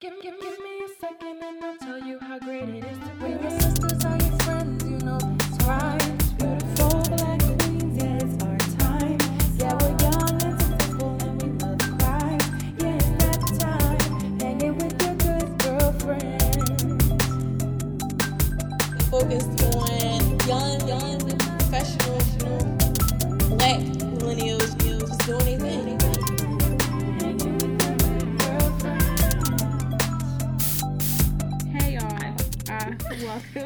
Give, give, give me a second and I'll tell you how great it is to be your sisters are your friends, you know that's right.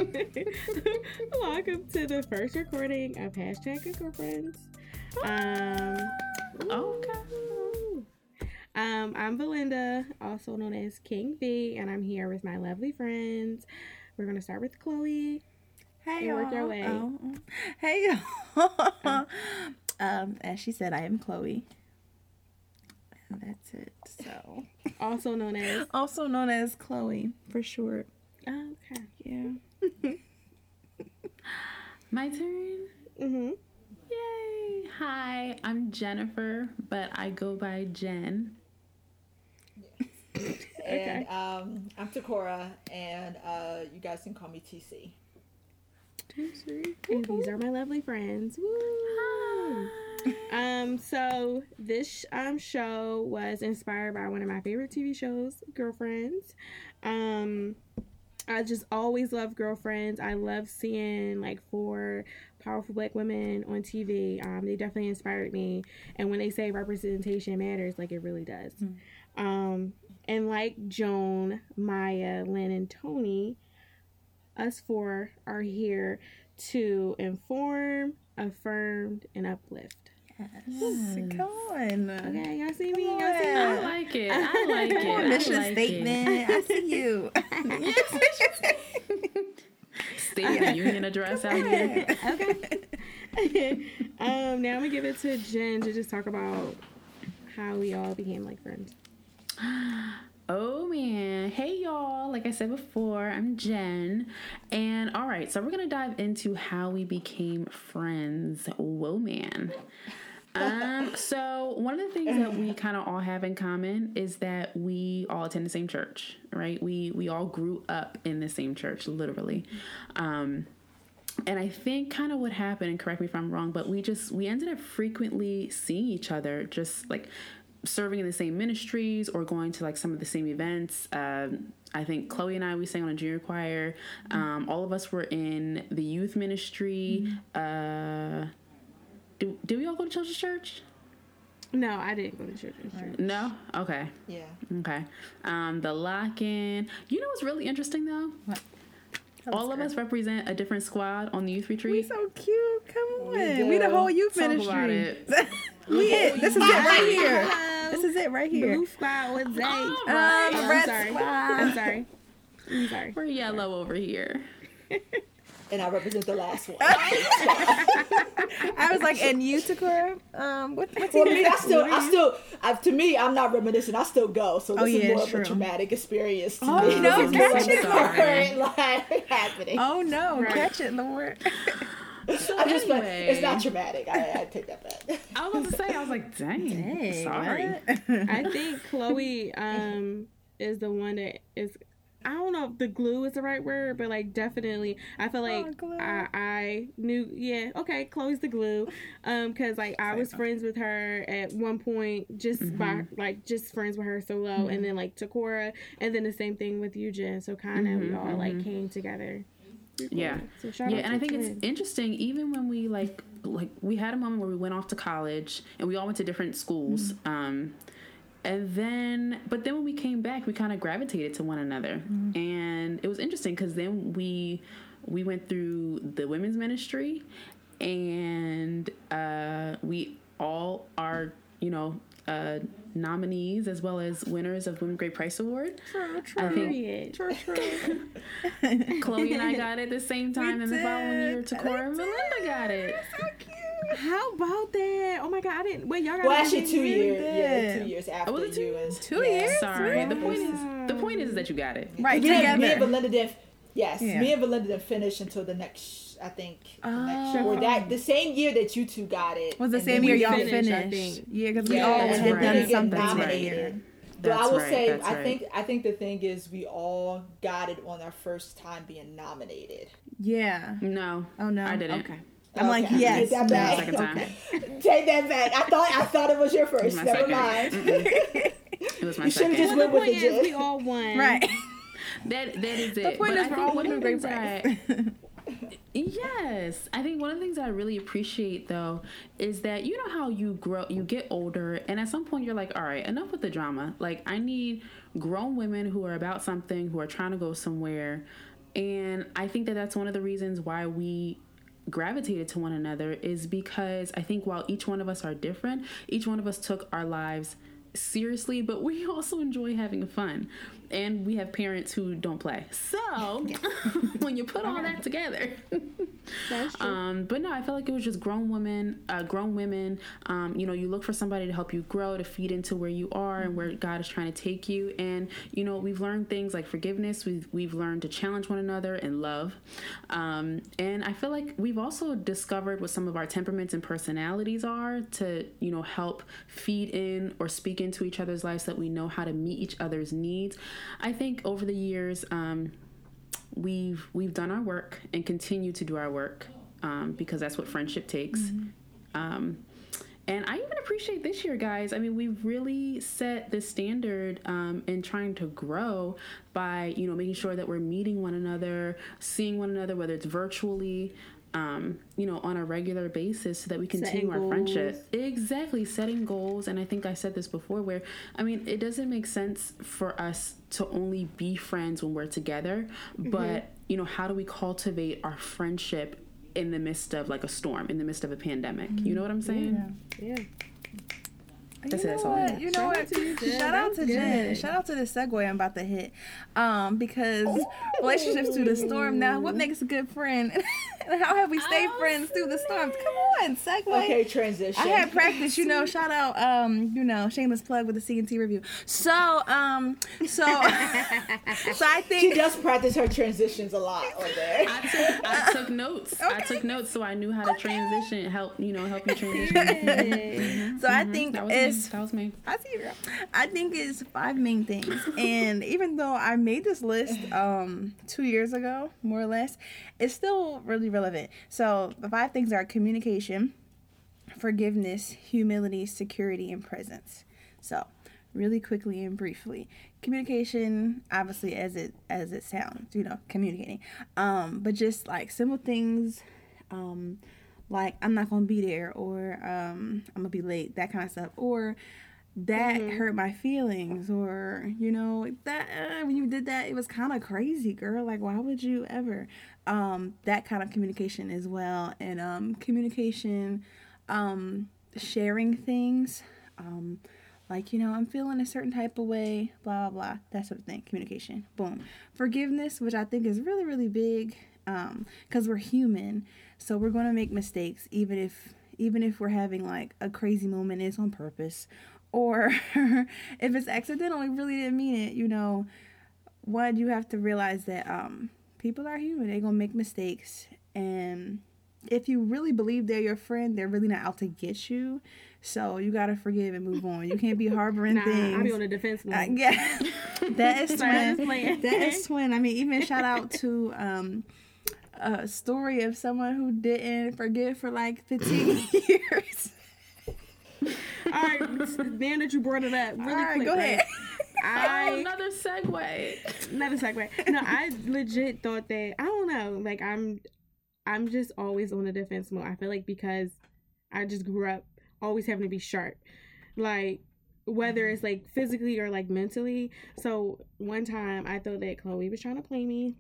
welcome, to the first recording of hashtag Good Girlfriends. Um, okay. Um, I'm Belinda, also known as King V, and I'm here with my lovely friends. We're gonna start with Chloe. Hey, You work your way. Oh, mm. Hey, y'all. um, as she said, I am Chloe. And that's it. So, Also known as also known as Chloe for short. okay. Yeah. My turn. Mm-hmm. Yay! Hi, I'm Jennifer, but I go by Jen. And um, I'm Takora, and uh, you guys can call me TC. TC. And these are my lovely friends. Woo! Um, so this um show was inspired by one of my favorite TV shows, Girlfriends. Um, I just always love Girlfriends. I love seeing like four powerful black women on TV. Um, they definitely inspired me. And when they say representation matters, like it really does. Um, and like Joan, Maya, Lynn, and Toni, us four are here to inform, affirm, and uplift. Yes. Come on. Okay, y'all see me? Y'all see me. I like it. I like it. Come on, I mission like statement. I see you. It. State of the Union address out here. Okay. um, now I'm gonna give it to Jen to just talk about how we all became like friends. Oh man. Hey y'all. Like I said before, I'm Jen. And all right, so we're going to dive into how we became friends. Whoa man. Um so one of the things that we kind of all have in common is that we all attend the same church, right? We we all grew up in the same church literally. Um and I think kind of what happened, and correct me if I'm wrong, but we just we ended up frequently seeing each other, just like serving in the same ministries or going to like some of the same events. Um, I think Chloe and I we sang on a junior choir. Um, all of us were in the youth ministry. Uh, do, did we all go to children's church? No, I didn't go to children's church. No. Okay. Yeah. Okay. Um, the lock in. You know what's really interesting though? All of us represent a different squad on the youth retreat. We retreat. so cute. Come on. We We, the whole youth Talk ministry. about it. we it. This is it right here. This is it right here. Blue squad with Zay. All Um, right. I'm red sorry. squad. I'm sorry. I'm sorry. We're yellow over here. And I represent the last one. I was like, and you, Takora? Um, what, what's For your me, I still, I still, I, to me, I'm not reminiscent. I still go. So this Oh, is yeah, more of a traumatic experience to Oh, me. no, This catch more it. current life happening. Oh no, Right. catch it, Lord. I just, but anyway. it's not traumatic. I, I take that back. I was about to say, I was like, dang, sorry. I think Chloe um is the one that is I don't know if the glue is the right word, but like definitely I feel like glue. I, I knew yeah, okay, Chloe's the glue. Um cuz like I was friends with her at one point just by like just friends with her solo and then like Takora and then the same thing with you Jen. So kind of we all like came together. Yeah. So Yeah, and I think it's interesting, even when we like, like we had a moment where we went off to college and we all went to different schools. Mm-hmm. Um, and then, but then when we came back, we kind of gravitated to one another, Mm-hmm. and it was interesting because then we we went through the women's ministry, and uh, we all are, you know. Uh, nominees as well as winners of Women Great Price Award. I think. True, true. Chloe and I got it the same time, and the following year, did. Takora and Belinda got it. So cute. How about that? Oh my god, I didn't wait, y'all got Well, it actually, the two same year? years. Yeah, two years after was it two you years? Two yeah. years? Sorry. The point is the point is that you got it. Right, Me, and- together. me and Belinda didn't. Yes, Yeah. me and Belinda didn't finish until the next. I think the next Oh. year, or that the same year that you two got it Was the same year y'all finished, I finished. Yeah, because we Yeah, all and that's had right. done didn't something right. together. nominated. But I will right, say, that's I right. think I think the thing is, we all got it on our first time being nominated. Yeah. No. Oh no. I didn't. Okay. I'm like Okay. yes. Take that no. back. Second time. Take that back. I thought I thought it was your first. My Never second. mind. It was my You should've second. just Well, the went with point the is, we all won. Right. That that is it. The point But is I we're think all one of winning the great things prize. that- Yes, I think one of the things I really appreciate though is that you know how you grow, you get older, and at some point you're like, all right, enough with the drama. Like I need grown women who are about something, who are trying to go somewhere, and I think that that's one of the reasons why we gravitated to one another is because I think while each one of us are different, each one of us took our lives seriously, but we also enjoy having fun. And we have parents who don't play. So when you put all that together, That's true. um, but no, I felt like it was just grown women, uh, grown women. Um, you know, you look for somebody to help you grow, to feed into where you are and where God is trying to take you. And you know, we've learned things like forgiveness. We've we've learned to challenge one another and love. Um, and I feel like we've also discovered what some of our temperaments and personalities are to you know help feed in or speak into each other's lives so that we know how to meet each other's needs. I think over the years. Um, we've we've done our work and continue to do our work um, because that's what friendship takes. Um, and I even appreciate this year, guys. I mean, we've really set the standard um, in trying to grow by you know making sure that we're meeting one another, seeing one another, whether it's virtually. Um, you know, on a regular basis, so that we continue our goals. friendship. Exactly, setting goals. And I think I said this before where, I mean, it doesn't make sense for us to only be friends when we're together, but, you know, how do we cultivate our friendship in the midst of like a storm, in the midst of a pandemic? You know what I'm saying? yeah. That's you know that's what? You know Shout what? out to you, Jen. Shout out to Jen. Shout out to the segue I'm about to hit. Um, because relationships through the storm. Now, what makes a good friend? And How have we stayed Oh, friends through the storms? Come on, segue. Okay, transition. I had practice, you know. Shout out, um, you know, shameless plug with the CNT review. So, um, so, so I think She does practice her transitions a lot on there. I took, I took notes. I took notes so I knew how to transition, help, you know, help you transition. so. I think that was it's me. That was me. I see you, girl. I think it's five main things. And even though I made this list um two years ago, more or less, it's still really relevant. So the five things are communication, forgiveness, humility, security, and presence. So really quickly and briefly. Communication, obviously as it as it sounds, you know, communicating. Um, but just like simple things, um, like I'm not gonna be there or um I'm gonna be late, that kind of stuff. Or that hurt my feelings or you know that uh, when you did that it was kind of crazy girl like why would you ever? Um that kind of communication as well and um communication um sharing things um like you know i'm feeling a certain type of way blah blah blah that sort of thing communication boom. Forgiveness which i think is really really big um because we're human so we're going to make mistakes even if even if we're having like a crazy moment it's on purpose or if it's accidental we really didn't mean it you know one you have to realize that um people are human they're gonna make mistakes and if you really believe they're your friend they're really not out to get you so you gotta forgive and move on you can't be harboring Nah, things I be on the defense mode. uh, yeah, that is twin. That is twin. I mean, even shout out to um, a story of someone who didn't forgive for like 15 years. All right, man, that you brought it up. Really All right, quick. go right? ahead. Oh, another segue. another segue. No, I legit thought that I don't know. Like I'm, I'm just always on the defense mode. I feel like because I just grew up always having to be sharp, like whether it's like physically or like mentally. So one time I thought that Chloe was trying to play me.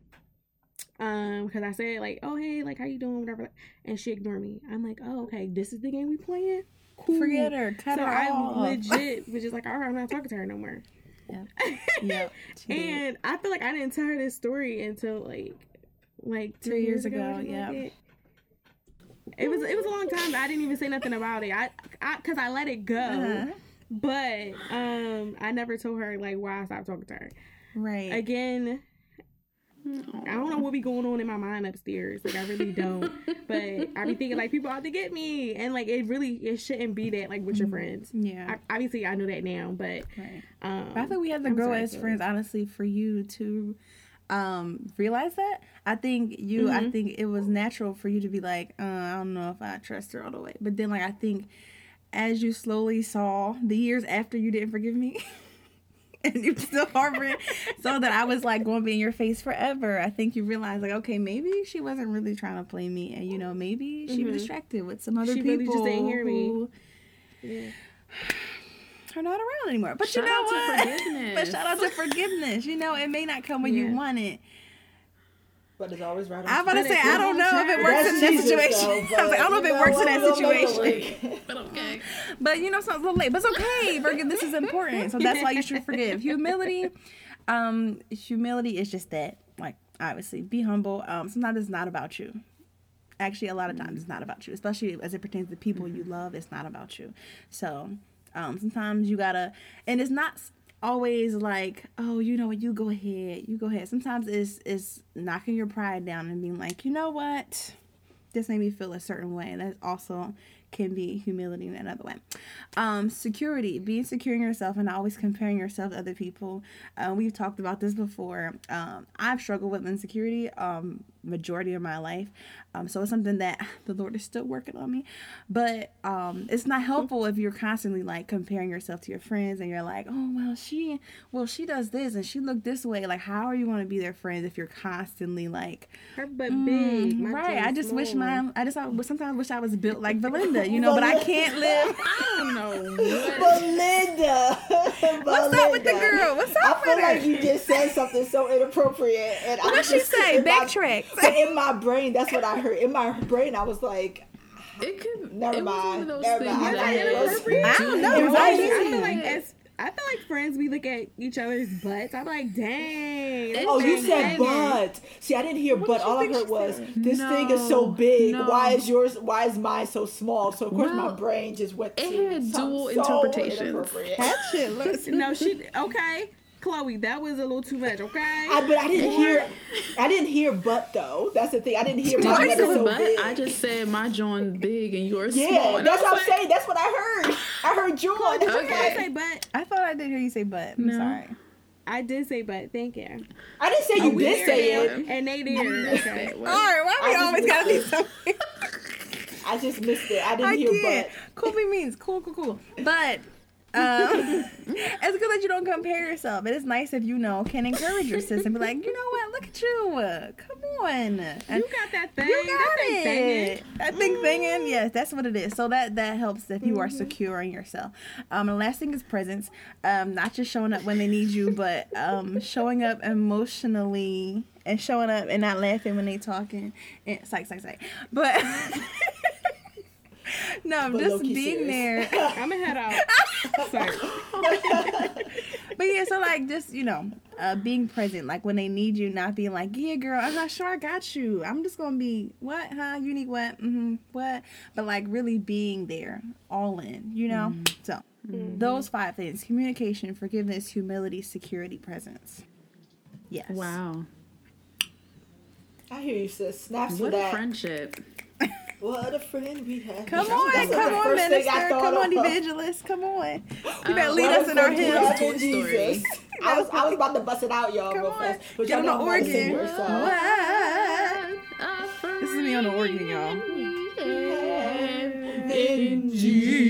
Um, because I said like, "Oh hey, like how you doing?" Whatever, and she ignored me. I'm like, "Oh okay, this is the game we playing." Cool. Forget her. Cut so her I off. legit was just like, "All right, I'm not talking to her no more." Yep. she. And I feel like I didn't tell her this story until like like two Three years, years ago. ago, yeah. like. It was it was a long time. I didn't even say nothing about it. I I because I let it go. Uh-huh. But um, I never told her like why I stopped talking to her. Right. Again, I don't know what be going on in my mind upstairs. Like I really don't. but I be thinking like people out to get me, and like it really it shouldn't be that like with your friends. Yeah. I, obviously I know that now, but Right. um, But I think we have to I'm sorry, as friends, honestly, for you to um realize that. I think you I Mhm. think it was natural for you to be like, uh, I don't know if I trust her all the way. But then like I think as you slowly saw the years after you didn't forgive me and you still harboring so that I was like going to be in your face forever. I think you realized like, okay, maybe she wasn't really trying to play me and you know, maybe she was Mhm. distracted with some other She people really just didn't hear me. yeah. are not around anymore. But Shout you know out to what? forgiveness. but shout out to forgiveness. You know, it may not come when you want it. But it's always right I'm about to say I don't know if it works in that situation. I was like, I don't know if it works in that know what? It'll situation. But okay. But you know, so it's a little late. But it's okay. Forgiveness is important. So that's why you should forgive. Humility, um, humility is just that. Like, obviously, be humble. Um, sometimes it's not about you. Actually, a lot of times it's not about you, especially as it pertains to people you love. It's not about you. So, um, sometimes you gotta, and it's not s- always like, oh, you know what, you go ahead, you go ahead. Sometimes it's it's knocking your pride down and being like, you know what, this made me feel a certain way. That also can be humility in another way. Um, security, being secure in yourself and always comparing yourself to other people. Uh, we've talked about this before. Um, I've struggled with insecurity um, majority of my life. Um, so it's something that the Lord is still working on me. But um, it's not helpful if you're constantly like comparing yourself to your friends and you're like, oh well, she well she does this and she looked this way. Like, how are you going to be their friends if you're constantly like Her butt big. my Mm, right. I joint's just wish my I just I sometimes wish I was built like Belinda, you know, but I can't live. I don't know what. Belinda. What's up with the girl? What's I up feel with her? like you just said something so inappropriate, and I What'd she just say? Backtrack. but in my brain, that's what I heard. In my brain, I was like, It could. Never it was one mind. of those Never things mind. that I was? I don't know. It It's I feel like as I feel like friends, we look at each other's butts. I'm like, dang. Oh, you said butt. See, I didn't hear butt. All I heard was said? this thing is so big. no. Why is yours? Why is mine so small? So of course my brain just went it to had dual so interpretations. inappropriate. That shit looks No, she okay. Chloe, that was a little too much, okay? I, but I didn't hear. I didn't hear butt though. That's the thing. I didn't hear Did mine you that say is so butt? big. I just said my joint big and yours yeah, small. and that's what I'm like, saying. That's what I heard. I heard John. Did you Okay. say butt? I thought I did hear you say butt. I'm No. sorry. I did say butt. Thank you. I didn't say oh, you We did say it. And they did. Okay. All right, why I we just always missed gotta be it. something? I just missed it. I didn't I hear can't. butt. Cool me means cool, cool, cool. But um, it's good that you don't compare yourself. It is nice if you know can encourage your sis and be like, you know what? Look at you. Come on. And You got that thing. You got that thing it. banging. I think banging, yes, that's what it is. So that that helps if you are secure in yourself. Um, the last thing is presence. Um, not just showing up when they need you, but um, showing up emotionally and showing up and not laughing when they talking. And psych, psych, psych. But no, But just being serious. there. I'm gonna head out. Sorry. But yeah, so like just you know, uh, being present, like when they need you, not being like, yeah, girl, I'm not sure I got you. I'm just gonna be what, huh? You need what? Mm-hmm. What? But like really being there, all in, you know. So those five things: communication, forgiveness, humility, security, presence. Yes. Wow. I hear you, sis. Snaps for What a that. friendship. What a friend we have. Come on, that's come on, first thing I minister. Come on, of. evangelist. Come on. You better lead us in our friend hymns. have Toy in Story. Jesus. I was I was about to bust it out, y'all, Come real on. fast. But Get on y'all the know how to sing organ. yourself. What? This is me on the organ, y'all. In Jesus.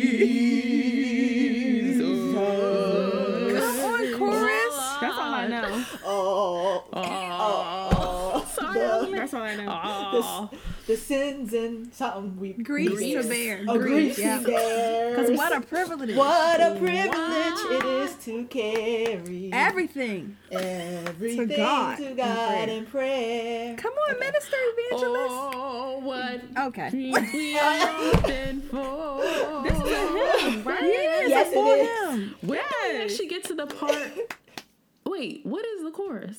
Come on, chorus. That's all I know. Oh, Oh, sorry. That's all I know. Oh. The sins and something we Grief we- to bear. Oh, Grief, grief yeah. to bear. Because what a privilege. What a privilege it is to carry Everything. everything To God to in prayer. in prayer. Come on, minister evangelist. Oh, what Okay. dreams we often for. This is a hymn, right? Yes, Yes, I it for is. him. When do we actually get to the part? Wait, what is the chorus?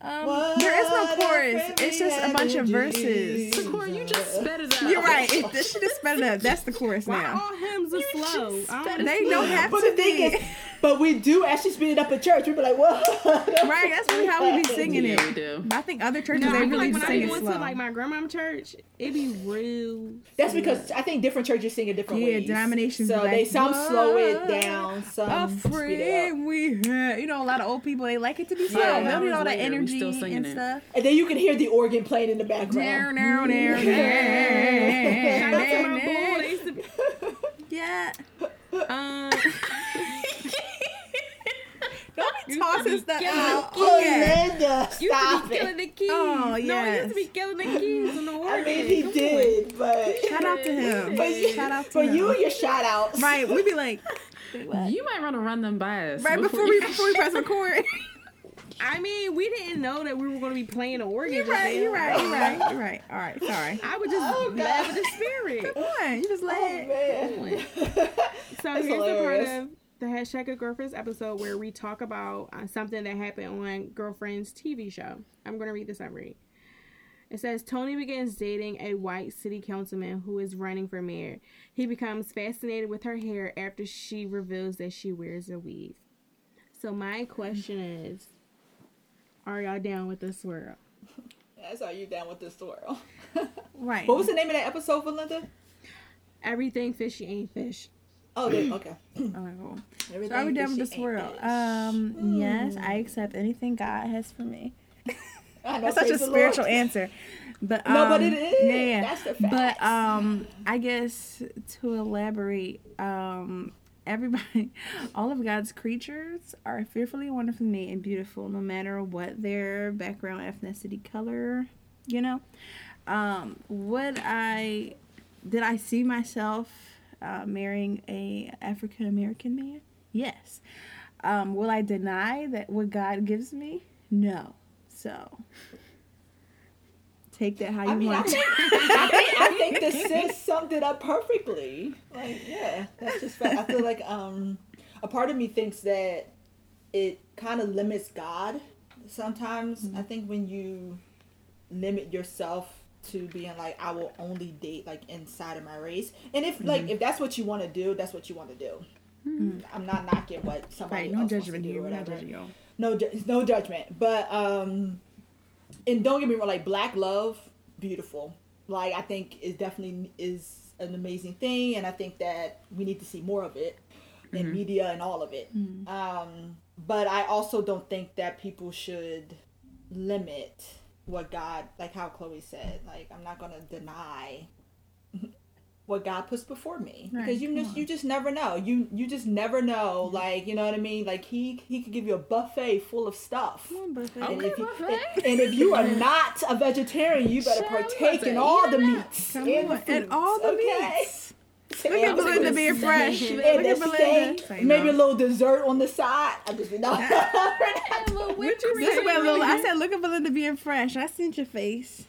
Um, What there is no chorus. It's we just a bunch of verses. Jesus. Sakura, you just sped it up. You're right. It, this shit is spelled up. That's the chorus Why now. all hymns are slow? I don't They don't have But to the thing be. is, but we do actually speed it up in church. We'd be like, whoa. Right, that's really how we be singing Yeah, it. we do. I think other churches No, they I feel really like when I sing be it going slow. to like my grandma's church, it be real. That's because I think different churches sing it different Yeah, ways. denominations So be they like, some slow it "What? down, a some speed it up. friend we had. You know, a lot of old people they like it to be slow. Yeah. they don't need all that later, we still singing and it. stuff. And then you can hear the organ playing in the background. down, down, Shout out to down, my down, bull. They used to be. Yeah. Um, Don't be tossing stuff killing out. the Oh, Okay. Linda, used to stop be killing it. the keys. Oh, yeah. No, he used to be killing the keys on the organ. I mean, he Come on. did, but Shout out to him. But you, Shout out to for him. you and your shout outs. Right, we be like, You might want to run them by us. right before we before we press record. I mean, we didn't know that we were going to be playing an organ. You're right, you're right, you're right, you're right. All right, sorry. I would just Oh, God. laugh at the spirit. Come on, you just let Oh, man. So That's here's the part hilarious. of the hashtag of girlfriends episode where we talk about uh, something that happened on Girlfriends TV show. I'm gonna read the summary. It says Toni begins dating a white city councilman who is running for mayor. He becomes fascinated with her hair after she reveals that she wears a weave. So my question is, are y'all down with this swirl? That's how you down with this swirl. Right. What was the name of that episode, Belinda? Everything fishy ain't fish. Oh, okay. Oh, cool. Everything So are we done with this world? fish. Um, yes, I accept anything God has for me. That's such a spiritual Lord. answer. But um, No, but it is. Yeah, yeah. That's the But um, I guess to elaborate, um, everybody, all of God's creatures are fearfully, wonderfully made and beautiful, no matter what their background, ethnicity, color. You know, um, would I? Did I see myself uh, marrying a African American man? Yes. Um, will I deny that what God gives me? No. So take that how you I mean, I want. think, I think I think the sis summed it up perfectly. Like, yeah, that's just. fact. I feel like um, a part of me thinks that it kind of limits God. Sometimes Mm-hmm. I think when you limit yourself to being like, I will only date like inside of my race, and if like Mm-hmm. if that's what you want to do, that's what you want to do. I'm not knocking what somebody Right, no else wants judgment to do here. whatever no no judgment but um and don't get me wrong like black love beautiful. Like i think it definitely is an amazing thing and i think that we need to see more of it in media and all of it. Um but i also don't think that people should limit what god like how chloe said like i'm not gonna deny what God puts before me Right, because you come just you just never know you you just never know mm-hmm. like you know what I mean like he he could give you a buffet full of stuff Come on, buffet. and, Okay, if you, buffet. and, and if you are not a vegetarian you better Child, partake in all the meats and, on, the and all the okay? meats. Look at Belinda being fresh. and Look at Belinda. steak, maybe a little dessert on the side I just no This is what Lola. I said, look at Belinda being fresh. I seen your face.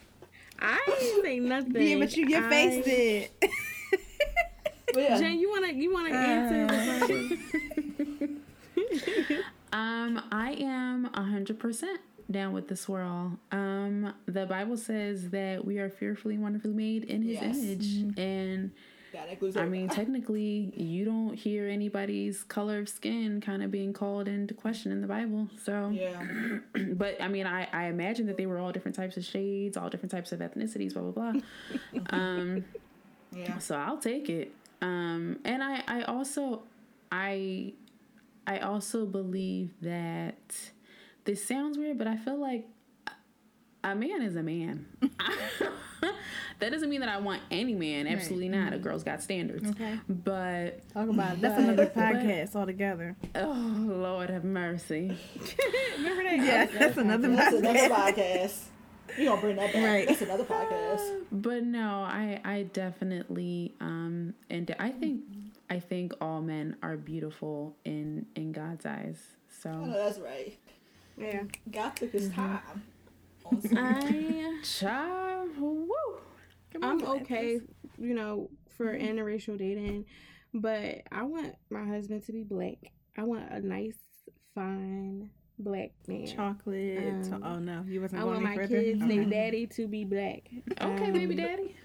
I didn't say nothing. Yeah, but you your I- face did. But yeah. Jen, you wanna you wanna answer? Um, I am hundred percent down with the swirl. Um, the Bible says that we are fearfully, and wonderfully made in His Yes. image, and Yeah, that includes I everybody. mean, technically, you don't hear anybody's color of skin kind of being called into question in the Bible. So, yeah but I mean, I, I imagine that they were all different types of shades, all different types of ethnicities, blah blah blah. um, yeah so I'll take it. Um, and I, I also, I, I also believe that this sounds weird, but I feel like a man is a man. that doesn't mean that I want any man. Absolutely not. A girl's got standards. Okay. But Talk about it. That's But- another but- podcast altogether. oh Lord have mercy. Remember that? Yeah, that's another that's another podcast. podcast we gonna bring that back Right. that's another podcast But no, I I definitely um and I think I think all men are beautiful in in God's eyes. I know So that's right Yeah. God took his Mm-hmm. time on some- I child, woo. I'm on, okay, you know, for interracial dating, but I want my husband to be black. I want a nice, fine black man. Chocolate. Um, oh no, you wasn't I going want my further. kids, Okay. their daddy, to be black. Okay, Um, baby daddy.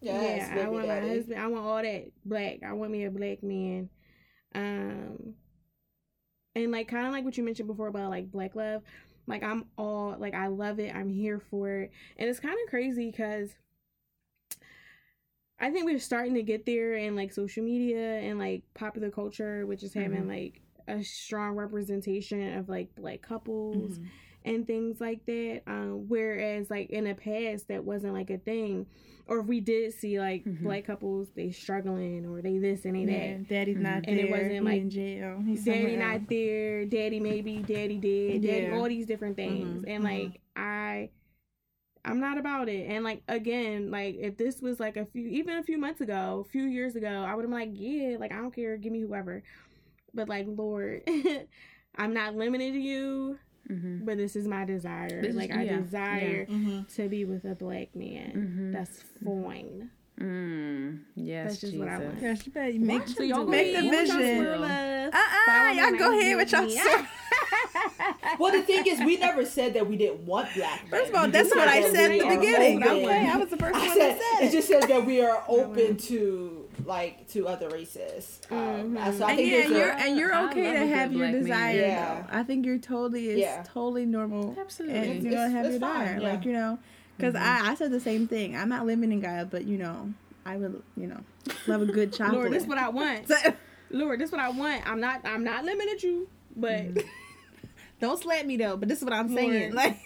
yes, yeah, I baby want my husband. I want all that black. I want me a black man. Um, and like kind of like what you mentioned before about like black love like i'm all like i love it i'm here for it and it's kind of crazy because i think we're starting to get there in like social media and like popular culture which is having like a strong representation of like black couples Mhm. and things like that um whereas like in the past that wasn't like a thing or if we did see like Mhm. black couples they struggling or they this and they that Yeah, daddy's not And there. it wasn't, he like, in jail. He's daddy somewhere not else. there, daddy maybe, daddy dead, daddy Yeah. all these different things. Mhm, And like I I'm not about it. And like again, like if this was like a few even a few months ago, a few years ago, I would have been like, yeah, like I don't care, give me whoever. But like Lord, I'm not limited to you, Mhm. but this is my desire. This is- like I yeah, desire Mhm. to be with a black man. Mhm. That's fine. Mm. Yes, That's just what I Jesus. want. Gosh, you better make, So y'all make the vision. swear love. But Uh-uh, y'all go ahead with y'all beauty. story. Well, the thing is, we never said that we didn't want black men. First of all, that's what I said we at the beginning. Okay, I was the first I one that said, said it it. just says that we are open to like to other races. Um, Mhm. so I And think yeah, you're and you're okay to have your desire. Yeah. I think you're totally it's Yeah. totally normal. Absolutely. And you It's- know have your fine, desire, yeah. like you know, because I I said the same thing. I'm not limiting guy, but you know, I would you know love a good chocolate. Lord, this is what I want. So- Lord, this is what I want. I'm not I'm not limited you, but don't slap me though. But this is what I'm saying. Lord. Like,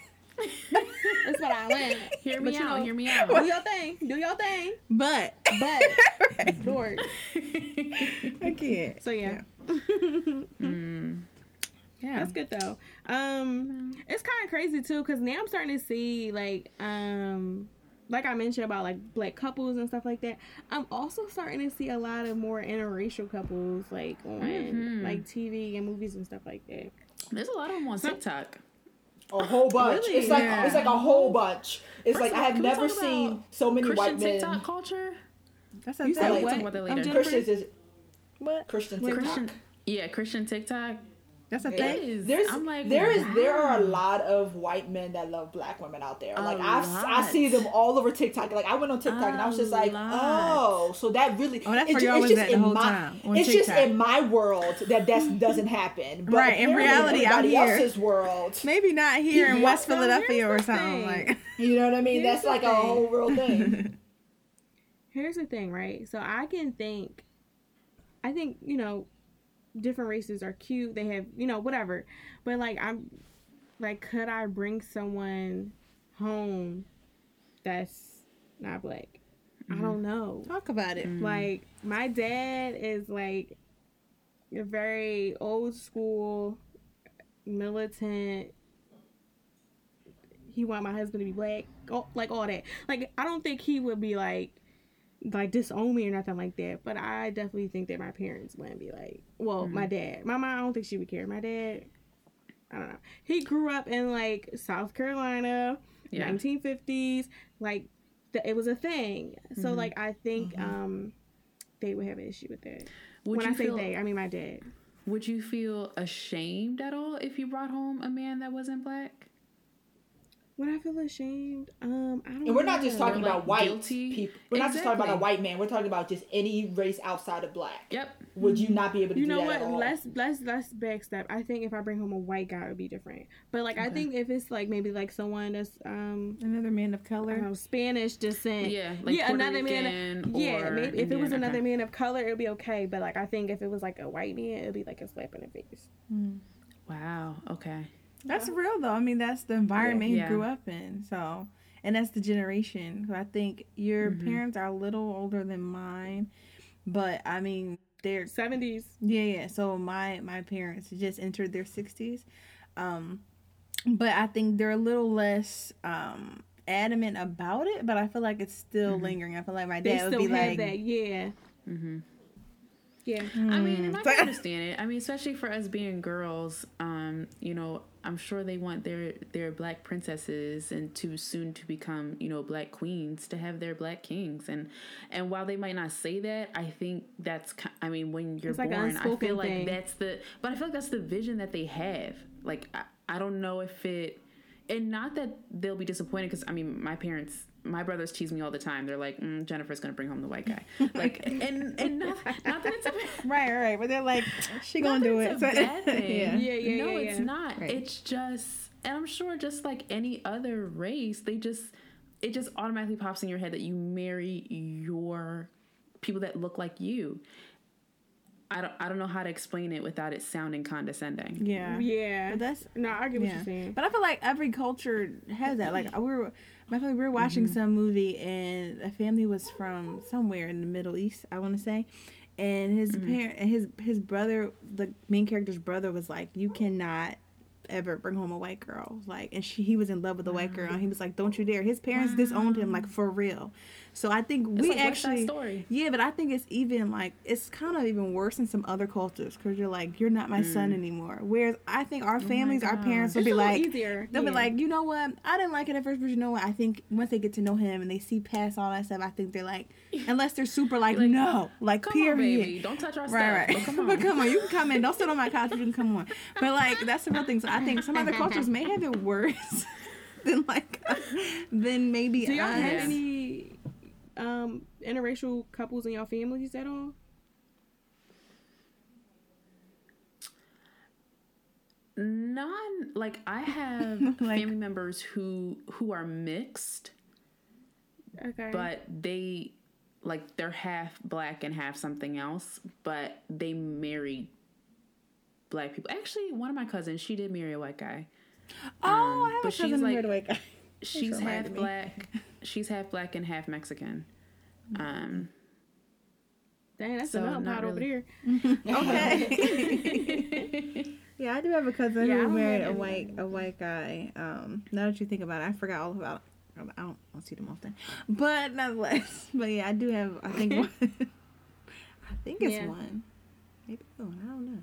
that's what I want. Hear But me you out. know- hear me out. Do your thing. Do your thing. but But Lord. I can't. So yeah. mm. Yeah. That's good though. Um it's kind of crazy too cuz now I'm starting to see like um like I mentioned about like black couples and stuff like that. I'm also starting to see a lot of more interracial couples like on Mhm. like TV and movies and stuff like that. There's a lot of them on Some- TikTok. A whole bunch. Really? It's like Yeah. it's like a whole bunch. It's First like of I have never seen so many Christian white men. TikTok culture. That's a You thing. said like- what? Talk about that I'm later. Christians is What? Christian TikTok. Christian. Yeah, Christian TikTok. That's a It thing. is. There's I'm like, there is there are a lot of white men that love black women out there. A Like I I see them all over TikTok. Like I went on TikTok and I was just like, oh, lot. oh, so that really Oh, that's it's where ju- y'all it's was just the in whole my- time, on It's just in my world that that doesn't happen. But Right, in reality, out everybody here. else's world. Maybe not here in West Philadelphia or something. Like, You know what I mean? Here's That's the like a whole real thing. Here's the thing, right? So I can think, I think you know, different races are cute. They have you know whatever, but like I'm, like, could I bring someone home that's not black? I mm-hmm. don't know. talk about it. Mm. Like my dad is like a very old school, militant. He want my husband to be black, all, like all that. Like I don't think he would be like, like disown me or nothing like that. But I definitely think that my parents wouldn't be like, well, my mm-hmm. dad, my mom, I don't think she would care. My dad, I don't know. He grew up in like South Carolina, Yeah. 1950s. Like th- it was a thing. So mm-hmm. like I think mm-hmm. um they would have an issue with that. Would when you I say feel, they, I mean my dad. Would you feel ashamed at all if you brought home a man that wasn't black? Would I feel ashamed? Um, I don't. And we're not just know. talking Like, about white guilty? people. We're not just talking about a white man. We're talking about just any race outside of black. Yep. Would you not be able to You do know that what? at all? Let's let's let's backstep. I think if I bring home a white guy, it would be different. But like I think if it's like maybe like someone that's um Another man of I color. don't know, Spanish descent. Yeah, like yeah, Puerto another man. Rican Yeah, or maybe if it was Indian, another okay. man of color, it'd be okay. But like I think if it was like a white man, it'd be like a slap in the face. Wow. Okay. That's real though. I mean, that's the environment Yeah. he grew up in. So, and that's the generation. I think your Mm-hmm. parents are a little older than mine, but I mean, they're Seventies. yeah, yeah. So my my parents just entered their sixties, um, but I think they're a little less um adamant about it. But I feel like it's still Mm-hmm. lingering. I feel like my dad would be like, that. Yeah. Mm-hmm. Yeah. I mean, and I Mm. can understand it. I mean, especially for us being girls, um, you know, I'm sure they want their their black princesses and to soon to become, you know, black queens to have their black kings. And and while they might not say that, I think that's I mean, when you're It's like born, I feel like thing. that's the but I feel like that's the vision that they have. Like I, I don't know if it and not that they'll be disappointed because I mean, my parents, my brothers tease me all the time. They're like, mm, Jennifer's gonna bring home the white guy, like, and and not, not that it's a Right, right. But they're like, she gonna do it. a bad thing. yeah. Yeah, yeah, no, yeah, it's yeah. not. Right. It's just, and I'm sure, just like any other race, they just, it just automatically pops in your head that you marry your people that look like you. I don't, I don't know how to explain it without it sounding condescending. Yeah. Yeah. But that's no, I get what yeah. you're saying. But I feel like every culture has that. Like we were, my family, we were watching Mm-hmm. some movie, and a family was from somewhere in the Middle East. I want to say, and his Mm-hmm. parent, his his brother, the main character's brother, was like, "You cannot." ever bring home a white girl like and she he was in love with the white girl and he was like don't you dare his parents disowned him like for real so i think we like actually Story. yeah but i think it's even like it's kind of even worse in some other cultures because you're like you're not my son mm. anymore whereas i think our oh families our parents will It's be like easier. They'll yeah. be like, you know what? I didn't like it at first, but you know what? I think once they get to know him and they see past all that stuff, I think they're like, unless they're super like, Like, no, like Come period. on, baby, don't touch our stuff. Right, right. But come on. but come on, you can come in. Don't sit on my couch. You can come on. But like, that's the real thing. So I think some other cultures may have it worse than like, than maybe Do y'all us. have any um interracial couples in your families at all? Non, like I have Like- family members who who are mixed, Okay. but they like they're half black and half something else, but they married black people. Actually, one of my cousins, she did marry a white guy. Oh, Um, I have but a cousin who like- married a white guy. She's half black. She's half black and half Mexican. Um, Dang, that's so a melting not pot over really. there. Okay. yeah, I do have a cousin Yeah, who married a white a white guy. Um, now that you think about it, I forgot all about. I don't, I don't see them often, but nonetheless. But yeah, I do have. I think. One, I think it's Yeah. one. Maybe one. I don't know.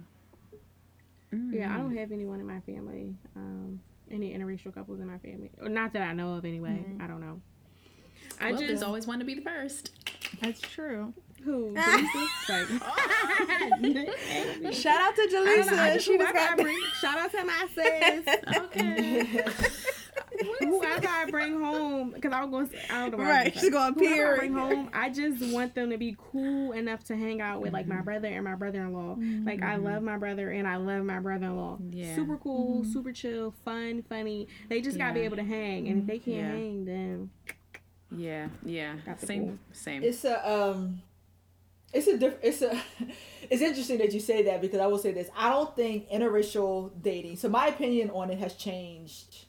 Yeah, Mm. I don't have anyone in my family. Um, any interracial couples in my family, or not that I know of anyway. I don't know. I well, just there's always one to be the first. That's true. who Jaleesa? Shout out to I don't know, I Jaleesa. just- She just got. bring, shout out to my sis. Okay. whoever I gotta bring home, because I was going to, I don't know. what I Right, gonna she's going Whoever I period. bring home, I just want them to be cool enough to hang out with, like my Mm-hmm. brother and my brother-in-law. Like I love my brother and I love my brother-in-law. Yeah. Super cool, Mm-hmm. super chill, fun, funny. They just gotta be able to hang, and if they can't Yeah. hang, then Yeah, yeah. Same, cool. same. It's a um, it's a diff- it's a it's interesting that you say that because I will say this. I don't think interracial dating. So my opinion on it has changed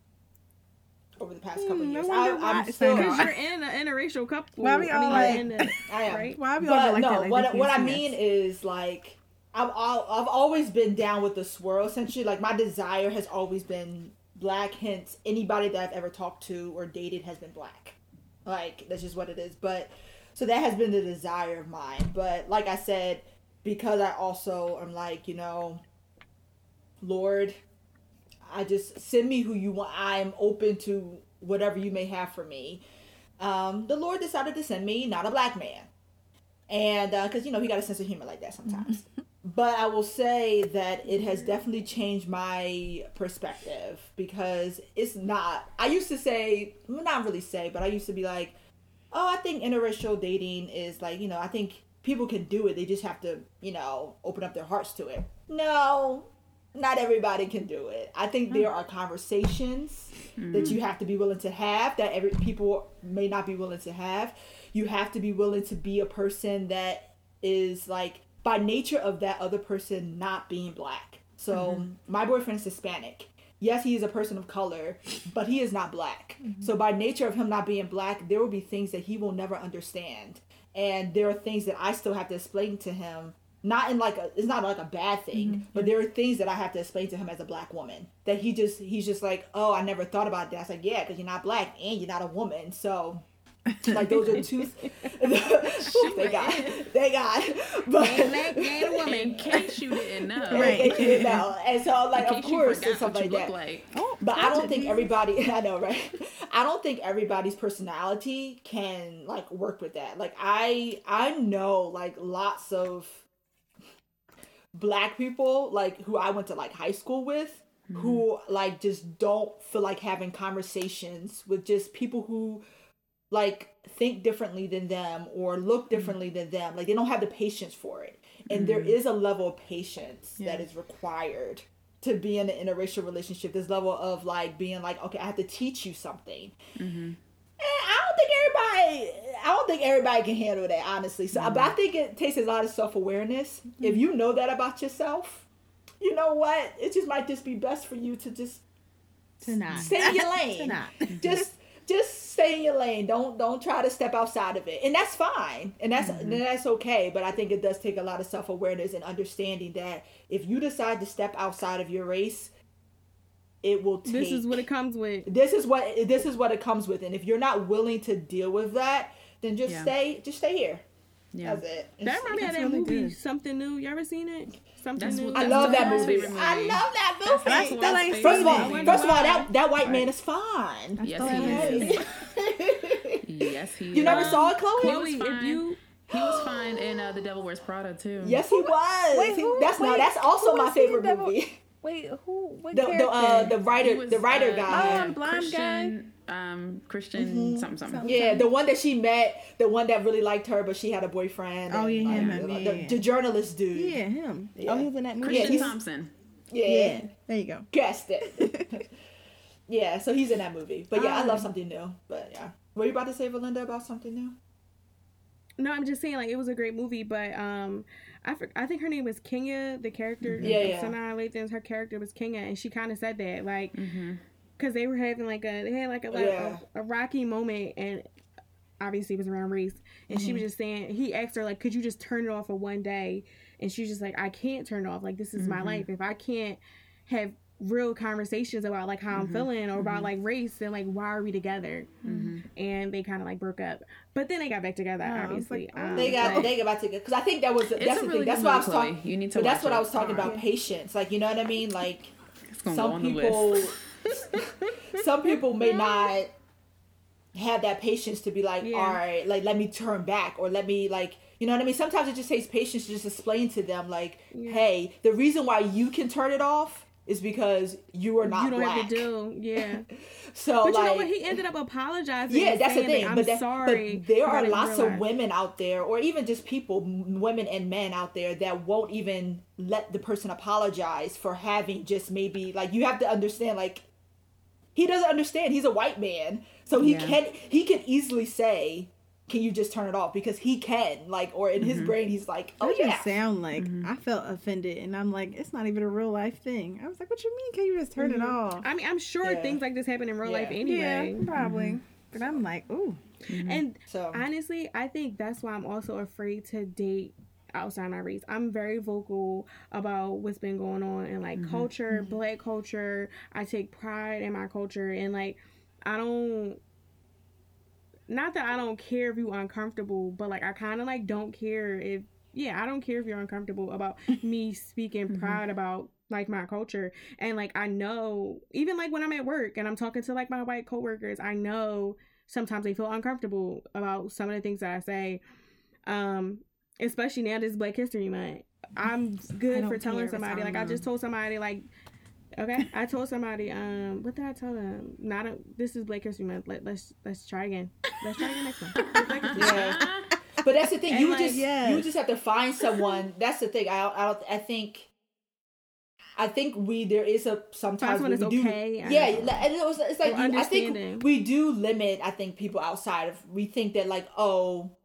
over the past couple of Hmm, I years. wonder I, why. I'm So still. no. because you're in an interracial couple. Why we I mean, like- you're in the, I am. right? Why we all But like no, that? Like, what what I mean us? is like I've al- I've always been down with the swirl. Essentially, like my desire has always been black. Hence, anybody that I've ever talked to or dated has been black. Like that's just what it is. But so that has been the desire of mine. But like I said, because I also am like you know, Lord, I just send me who you want. I'm open to whatever you may have for me. Um, the Lord decided to send me not a black man and because you know he got a sense of humor like that sometimes but i will say that it has definitely changed my perspective because it's not i used to say not really say but i used to be like oh i think interracial dating is like you know i think people can do it. They just have to you know open up their hearts to it. No not everybody can do it. I think there are conversations that you have to be willing to have that every people may not be willing to have. You have to be willing to be a person that is like by nature of that other person not being black. So mm-hmm. my boyfriend is hispanic. Yes he is a person of color but he is not black. Mm-hmm. So by nature of him not being black there will be things that he will never understand. And there are things that i still have to explain to him. Not in like a it's not like a bad thing mm-hmm. but there are things that i have to explain to him as a black woman. That he just he's just like oh i never thought about that. I was like yeah because you're not black and you're not a woman. So like those are two they got they got but man, In case you didn't know, Right. they didn't know. and so like of course it's something like that like. Oh, but I don't think everybody I know, right? I don't think everybody's personality can like work with that. Like I I know like lots of black people like who I went to like high school with who mm-hmm. like just don't feel like having conversations with just people who like think differently than them or look mm. differently than them. Like they don't have the patience for it. And there mm. is a level of patience that is required to be in an interracial relationship. This level of like being like, okay, I have to teach you something. And I don't think everybody, I don't think everybody can handle that, honestly. So, but I mm-hmm. think it takes a lot of self awareness. If mm. you know that about yourself, you know what? It just might just be best for you to just To not. stay in your to lane. not. just just stay in your lane. Don't don't try to step outside of it. And that's fine. And that's mm-hmm. and that's okay. But I think it does take a lot of self awareness and understanding that if you decide to step outside of your race, it will take This is what it comes with. this is what this is what it comes with. And if you're not willing to deal with that, then just Yeah. stay just stay here. Yeah. That's it. That reminds me of that movie, good. Something New. You ever seen it? Something That's New. what- I love that Laura's movie. I love that movie. That's That's Laura's like favorite. First of all, first of all, that that white man is fine. Yes, thought he is. yes, he is. You never saw it, Chloe? Chloe, was if fine. you He was fine in uh, The Devil Wears Prada too. Yes, he was. Wait, He- who- that's no, wait, that's also my was he favorite Devil- movie. Wait, who? What The character? the uh, the writer was, the writer uh, guy. yeah, Oh, blind guy? Christian, um, Christian something something. Yeah, the one that she met, the one that really liked her, but she had a boyfriend. Oh, and, yeah, like, him, the, yeah, the, yeah. the journalist dude. yeah, him. Yeah. Oh, he was in that movie. Yeah, Christian he's- Thompson. yeah, Yeah, there you go. guessed it. yeah, so he's in that movie. But yeah, I love Ah. something new. But yeah, were you about to say, Belinda, about something new? No, I'm just saying like it was a great movie, but um, I for, I think her name was Kenya. The character, Yeah, yeah. Sanaa Lathan's her character was Kenya, and she kind of said that like Mm-hmm. because they were having like a they had like a like Yeah. a, a rocky moment, and obviously it was around race, and she was Mm-hmm. just saying he asked her like, could you just turn it off for one day, and she's just like, I can't turn it off. Like this is my Mm-hmm. life. If I can't have real conversations about like how Mm-hmm. I'm feeling or about like race, and like why are we together? And they kind of like broke up, but then they got back together. Oh, obviously, like, oh. um, They got but- they got about to get because I think that was that's a the thing. That's good what I was talking. You need to But that's watch what I was talking about patience. Like you know what I mean? Like It's gonna go some people some people may not have that patience to be like Yeah. all right like let me turn back or let me like you know what i mean sometimes it just takes patience to just explain to them like hey the reason why you can turn it off is because you are not you don't black have to do, yeah. so But like you know what? He ended up apologizing. yeah that's the thing I'm but, that, sorry. but there are lots realize." of women out there or even just people women and men out there that won't even let the person apologize for having just maybe like you have to understand like he doesn't understand he's a white man so he Yeah. can he can easily say can you just turn it off because he can like or in his mm-hmm. brain he's like oh That yeah sound like mm-hmm. I felt offended, and I'm like, it's not even a real life thing. I was like, what you mean? Can you just turn it mm-hmm. off? I mean, I'm sure Yeah. things like this happen in real life anyway. Yeah, probably. But I'm like, ooh, And so honestly, I think that's why I'm also afraid to date outside my race. I'm very vocal about what's been going on in like culture, black culture. I take pride in my culture and like I don't not that I don't care if you're uncomfortable, but like I kind of like don't care if yeah, I don't care if you're uncomfortable about me speaking proud about like my culture and like I know even like when I'm at work and I'm talking to like my white coworkers, I know sometimes they feel uncomfortable about some of the things that I say. Um, especially now this Black History Month. I'm good for telling somebody. Like I just told somebody like okay, I told somebody, um, what did I tell them? Not a, this is Black History Month. Let, let's let's try again. Let's try again next time. It's Black History Month. yeah but that's the thing And, you like, just yes. you just have to find someone that's the thing i i, I think I think we there is a sometimes when we it's do okay yeah and it was it's like you- I think we do limit I think people outside of we think that like oh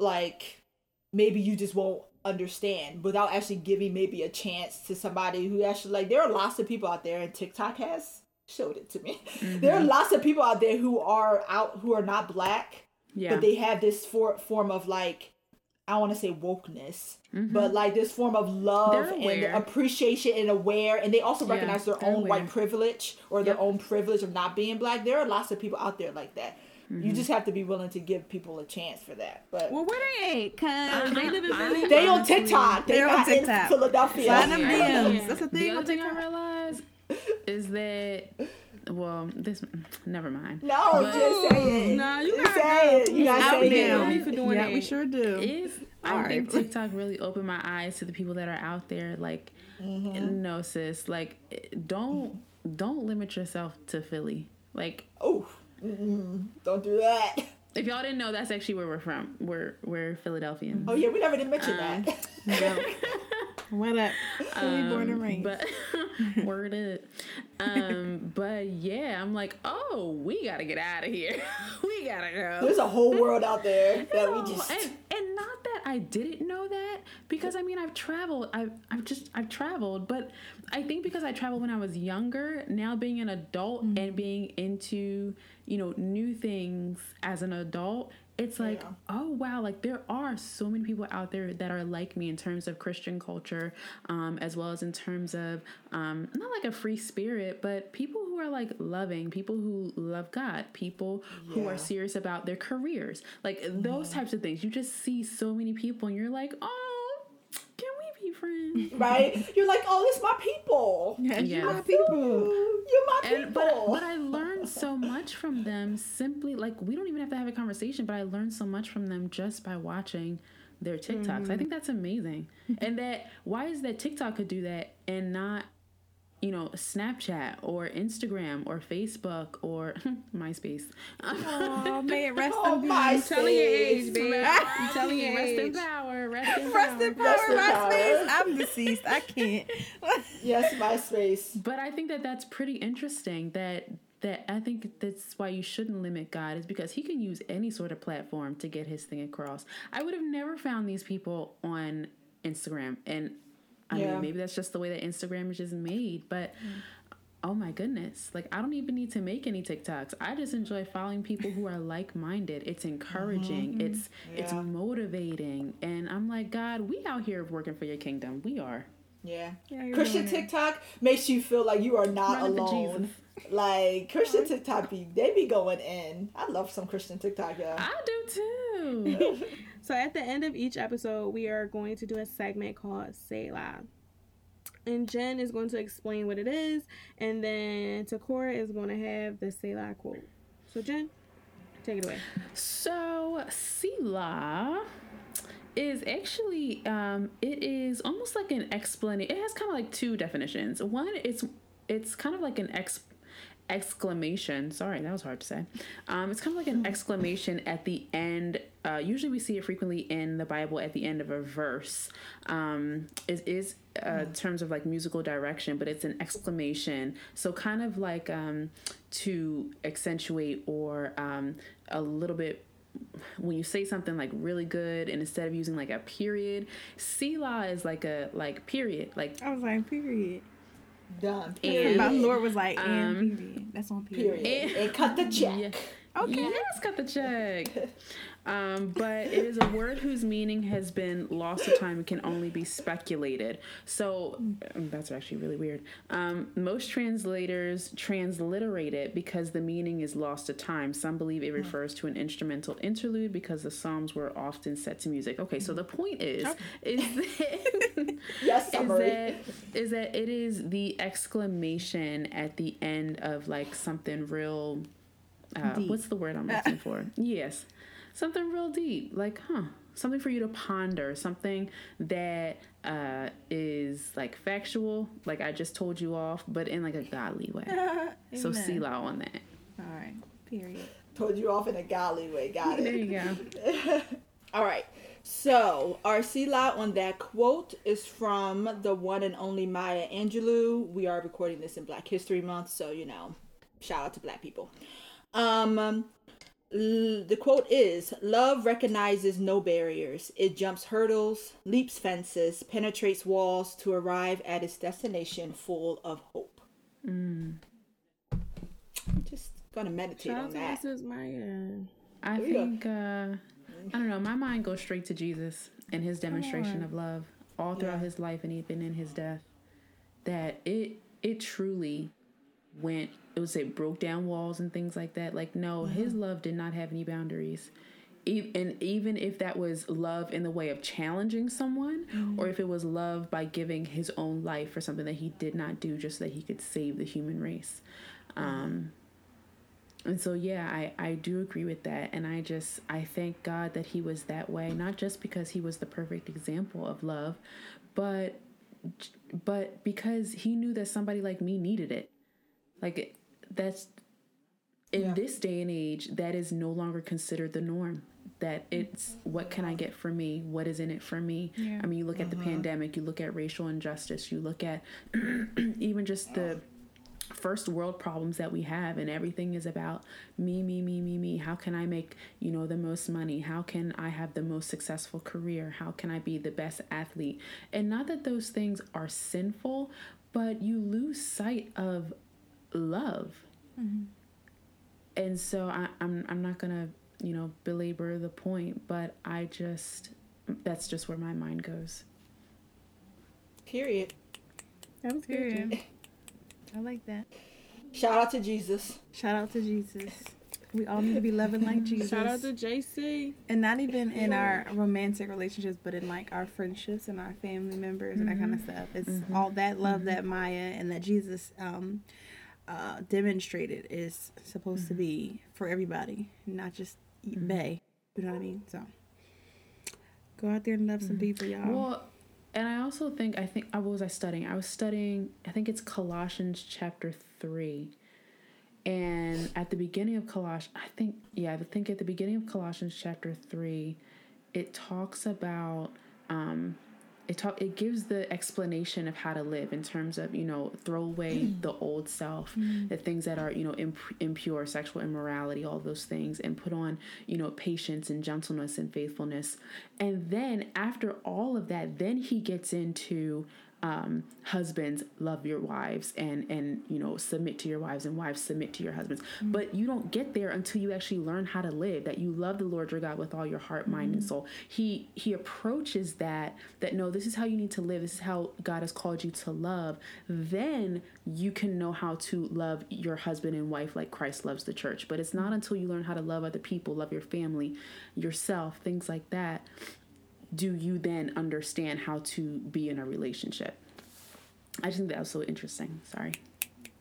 like maybe you just won't understand without actually giving maybe a chance to somebody who actually like there are lots of people out there and TikTok has showed it to me there are lots of people out there who are out who are not black Yeah. but they have this for, form of like I don't want to say wokeness, but like this form of love and appreciation and aware, and they also Yeah, recognize their own aware. white privilege or their own privilege of not being black. There are lots of people out there like that. You mm-hmm. just have to be willing to give people a chance for that. But well, where they at? Cause They live in Philly. they on TikTok. They They're on not in Philadelphia. Slide them Yeah. DMs. That's a the thing. other on thing I TikTok. realized is that well, this never mind. No, just say it. No, you Just gotta say it. You gotta Out say now. it. Me for doing yeah, that. we sure do. Is I think Alright. TikTok really opened my eyes to the people that are out there. Like, mm-hmm. no, sis, like, eh, don't don't limit yourself to Philly. Like, Oh, mm-mm, don't do that. if y'all didn't know, that's actually where we're from. We're we're Philadelphians. Oh yeah, we never did mention Um, that. What up? Fully born and raised. But word it. Um, but yeah, I'm like, oh, we gotta get out of here. we gotta go. There's a whole world out there that we just. and, and not that I didn't know that because I mean I've traveled I've I've just I've traveled but I think because I traveled when I was younger now being an adult and being into you know new things as an adult it's like Yeah. oh wow like there are so many people out there that are like me in terms of Christian culture um, as well as in terms of um, not like a free spirit but people who are like loving people who love God people who are serious about their careers. Like those types of things. You just see so many people and you're like oh we friends right? You're like, oh, it's my people. Yeah. you're my people. You're my people. and but but I learned so much from them simply like we don't even have to have a conversation, but I learned so much from them just by watching their TikToks. I mm. think that's amazing. and that why is that TikTok could do that and not you know Snapchat or Instagram or Facebook or MySpace. Oh, may it rest Oh in my peace. Telling your age, space. babe. I'm telling your rest in power. Rest in Rest in power. power, Rest in my power. space. I'm deceased. I can't. Yes, MySpace. But I think that that's pretty interesting. That that I think that's why you shouldn't limit God is because He can use any sort of platform to get His thing across. I would have never found these people on Instagram, and I Yeah. mean maybe that's just the way that Instagram is just made. But mm. oh my goodness, like I don't even need to make any TikToks. I just enjoy following people who are like minded. It's encouraging. Mm-hmm. It's it's Yeah. motivating, and I'm like God, we out here working for Your kingdom. We are. Yeah. Yeah, Christian doing it. TikTok makes you feel like you are not Running for alone. Like Christian TikTok be they be going in. I love some Christian TikTok, yeah. I do too. So at the end of each episode, we are going to do a segment called Selah. And Jen is going to explain what it is, and then Takora is going to have the Selah quote. So Jen, take it away. So Selah is actually um, it is almost like an explanation. It has kind of like two definitions. One, it's it's kind of like an ex exclamation. Sorry, that was hard to say. Um, it's kind of like an exclamation at the end. Uh, usually, we see it frequently in the Bible at the end of a verse. Um, it is uh, terms of like musical direction, but it's an exclamation. So kind of like um, to accentuate or um, a little bit when you say something like really good and instead of using like a period, Selah is like a like period. Like I was like, period. Done. And- My Lord was like, Um, and period. That's on period. Period. And cut the check. yeah. Okay. Yes, got the check. Um, but it is a word whose meaning has been lost to time and can only be speculated. So um, that's actually really weird. Um, most translators transliterate it because the meaning is lost to time. Some believe it refers to an instrumental interlude because the psalms were often set to music. Okay, so the point is, is that Yes, is that is that it is the exclamation at the end of like something real uh, what's the word I'm looking for? Yes. Something real deep. Like, huh. Something for you to ponder, something that uh, is like factual, like I just told you off, but in like a godly way. So Amen. Selah on that. All right. Period. Told you off in a golly way. Got it. There it. you go. All right. So our Selah on that quote is from the one and only Maya Angelou. We are recording this in Black History Month, so you know, shout out to Black people. Um, the quote is: "Love recognizes no barriers. It jumps hurdles, leaps fences, penetrates walls to arrive at its destination full of hope." I'm just gonna meditate Shout on to that. Mrs. Maya. I There you go. think uh I don't know, my mind goes straight to Jesus and his demonstration of love all throughout Yeah. his life and even in his death. That it it truly went it would say broke down walls and things like that. Like no, his love did not have any boundaries. E- And even if that was love in the way of challenging someone, or if it was love by giving his own life for something that he did not do just so that he could save the human race. Um, and so yeah I, I do agree with that and i just i thank god that he was that way not just because he was the perfect example of love but but because he knew that somebody like me needed it like that's in Yeah. this day and age that is no longer considered the norm. That it's what can i get for me? What is in it for me? I mean you look at the uh-huh. pandemic you look at racial injustice you look at even just the first world problems that we have and everything is about me me me me me. How can i make you know the most money? How can i have the most successful career? How can i be the best athlete? And not that those things are sinful but you lose sight of love Mm-hmm. and so I, i'm i'm not gonna you know belabor the point but i just that's just where my mind goes Period. That was good. Period. Jen. I like that. Shout out to Jesus. Shout out to Jesus. We all need to be loving like Jesus. Shout out to JC. and not even in our romantic relationships, but in like our friendships and our family members and that kind of mm-hmm. stuff. It's mm-hmm. all that love that Maya and that Jesus um, uh, demonstrated is supposed to be for everybody, not just Bay. You know what I mean? So go out there and love some people, y'all. Well, and I also think I think I what was I studying? I was studying I think it's Colossians chapter three. And at the beginning of Colossians, I think yeah, I think at the beginning of Colossians chapter three, it talks about um it talk it gives the explanation of how to live in terms of you know throw away mm. the old self mm. the things that are you know imp- impure sexual immorality all those things and put on you know patience and gentleness and faithfulness. And then after all of that then he gets into um, husbands love your wives and and you know submit to your wives and wives submit to your husbands. Mm. But you don't get there until you actually learn how to live that you love the lord your god with all your heart mind and mm. soul. He he approaches that that no this is how you need to live. This is how god has called you to love. Then you can know how to love your husband and wife like christ loves the church. But it's not mm. until you learn how to love other people love your family yourself things like that do you then understand how to be in a relationship? I just think that was so interesting. Sorry.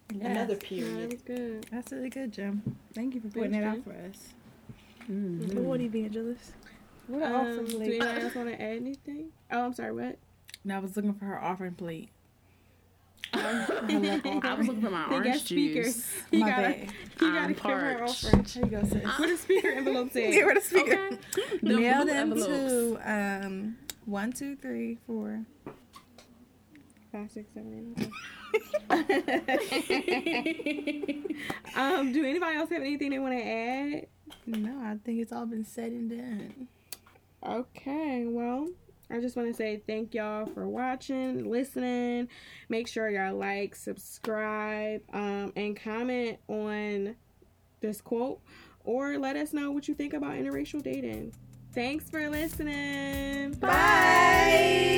Another Yeah, that period. was good. That's really good, Jim. Thank you for pointing that out for us. Mm. What evangelist? What an Um, offering do plate. anybody else want to add anything? Oh, I'm sorry. What? No, I was looking for her offering plate. I was looking for my He got orange speakers. juice. He My gotta, bad. he I'm gotta give her parched. There you go, sis. What a speaker envelope said. Give her the speaker. Okay. The Mail them envelopes. to um one two three four. Five, six, seven, eight, nine. um, do anybody else have anything they want to add? No, I think it's all been said and done. Okay, well, I just want to say thank y'all for watching, listening. Make sure y'all like, subscribe, um, and comment on this quote, or let us know what you think about interracial dating. Thanks for listening. Bye.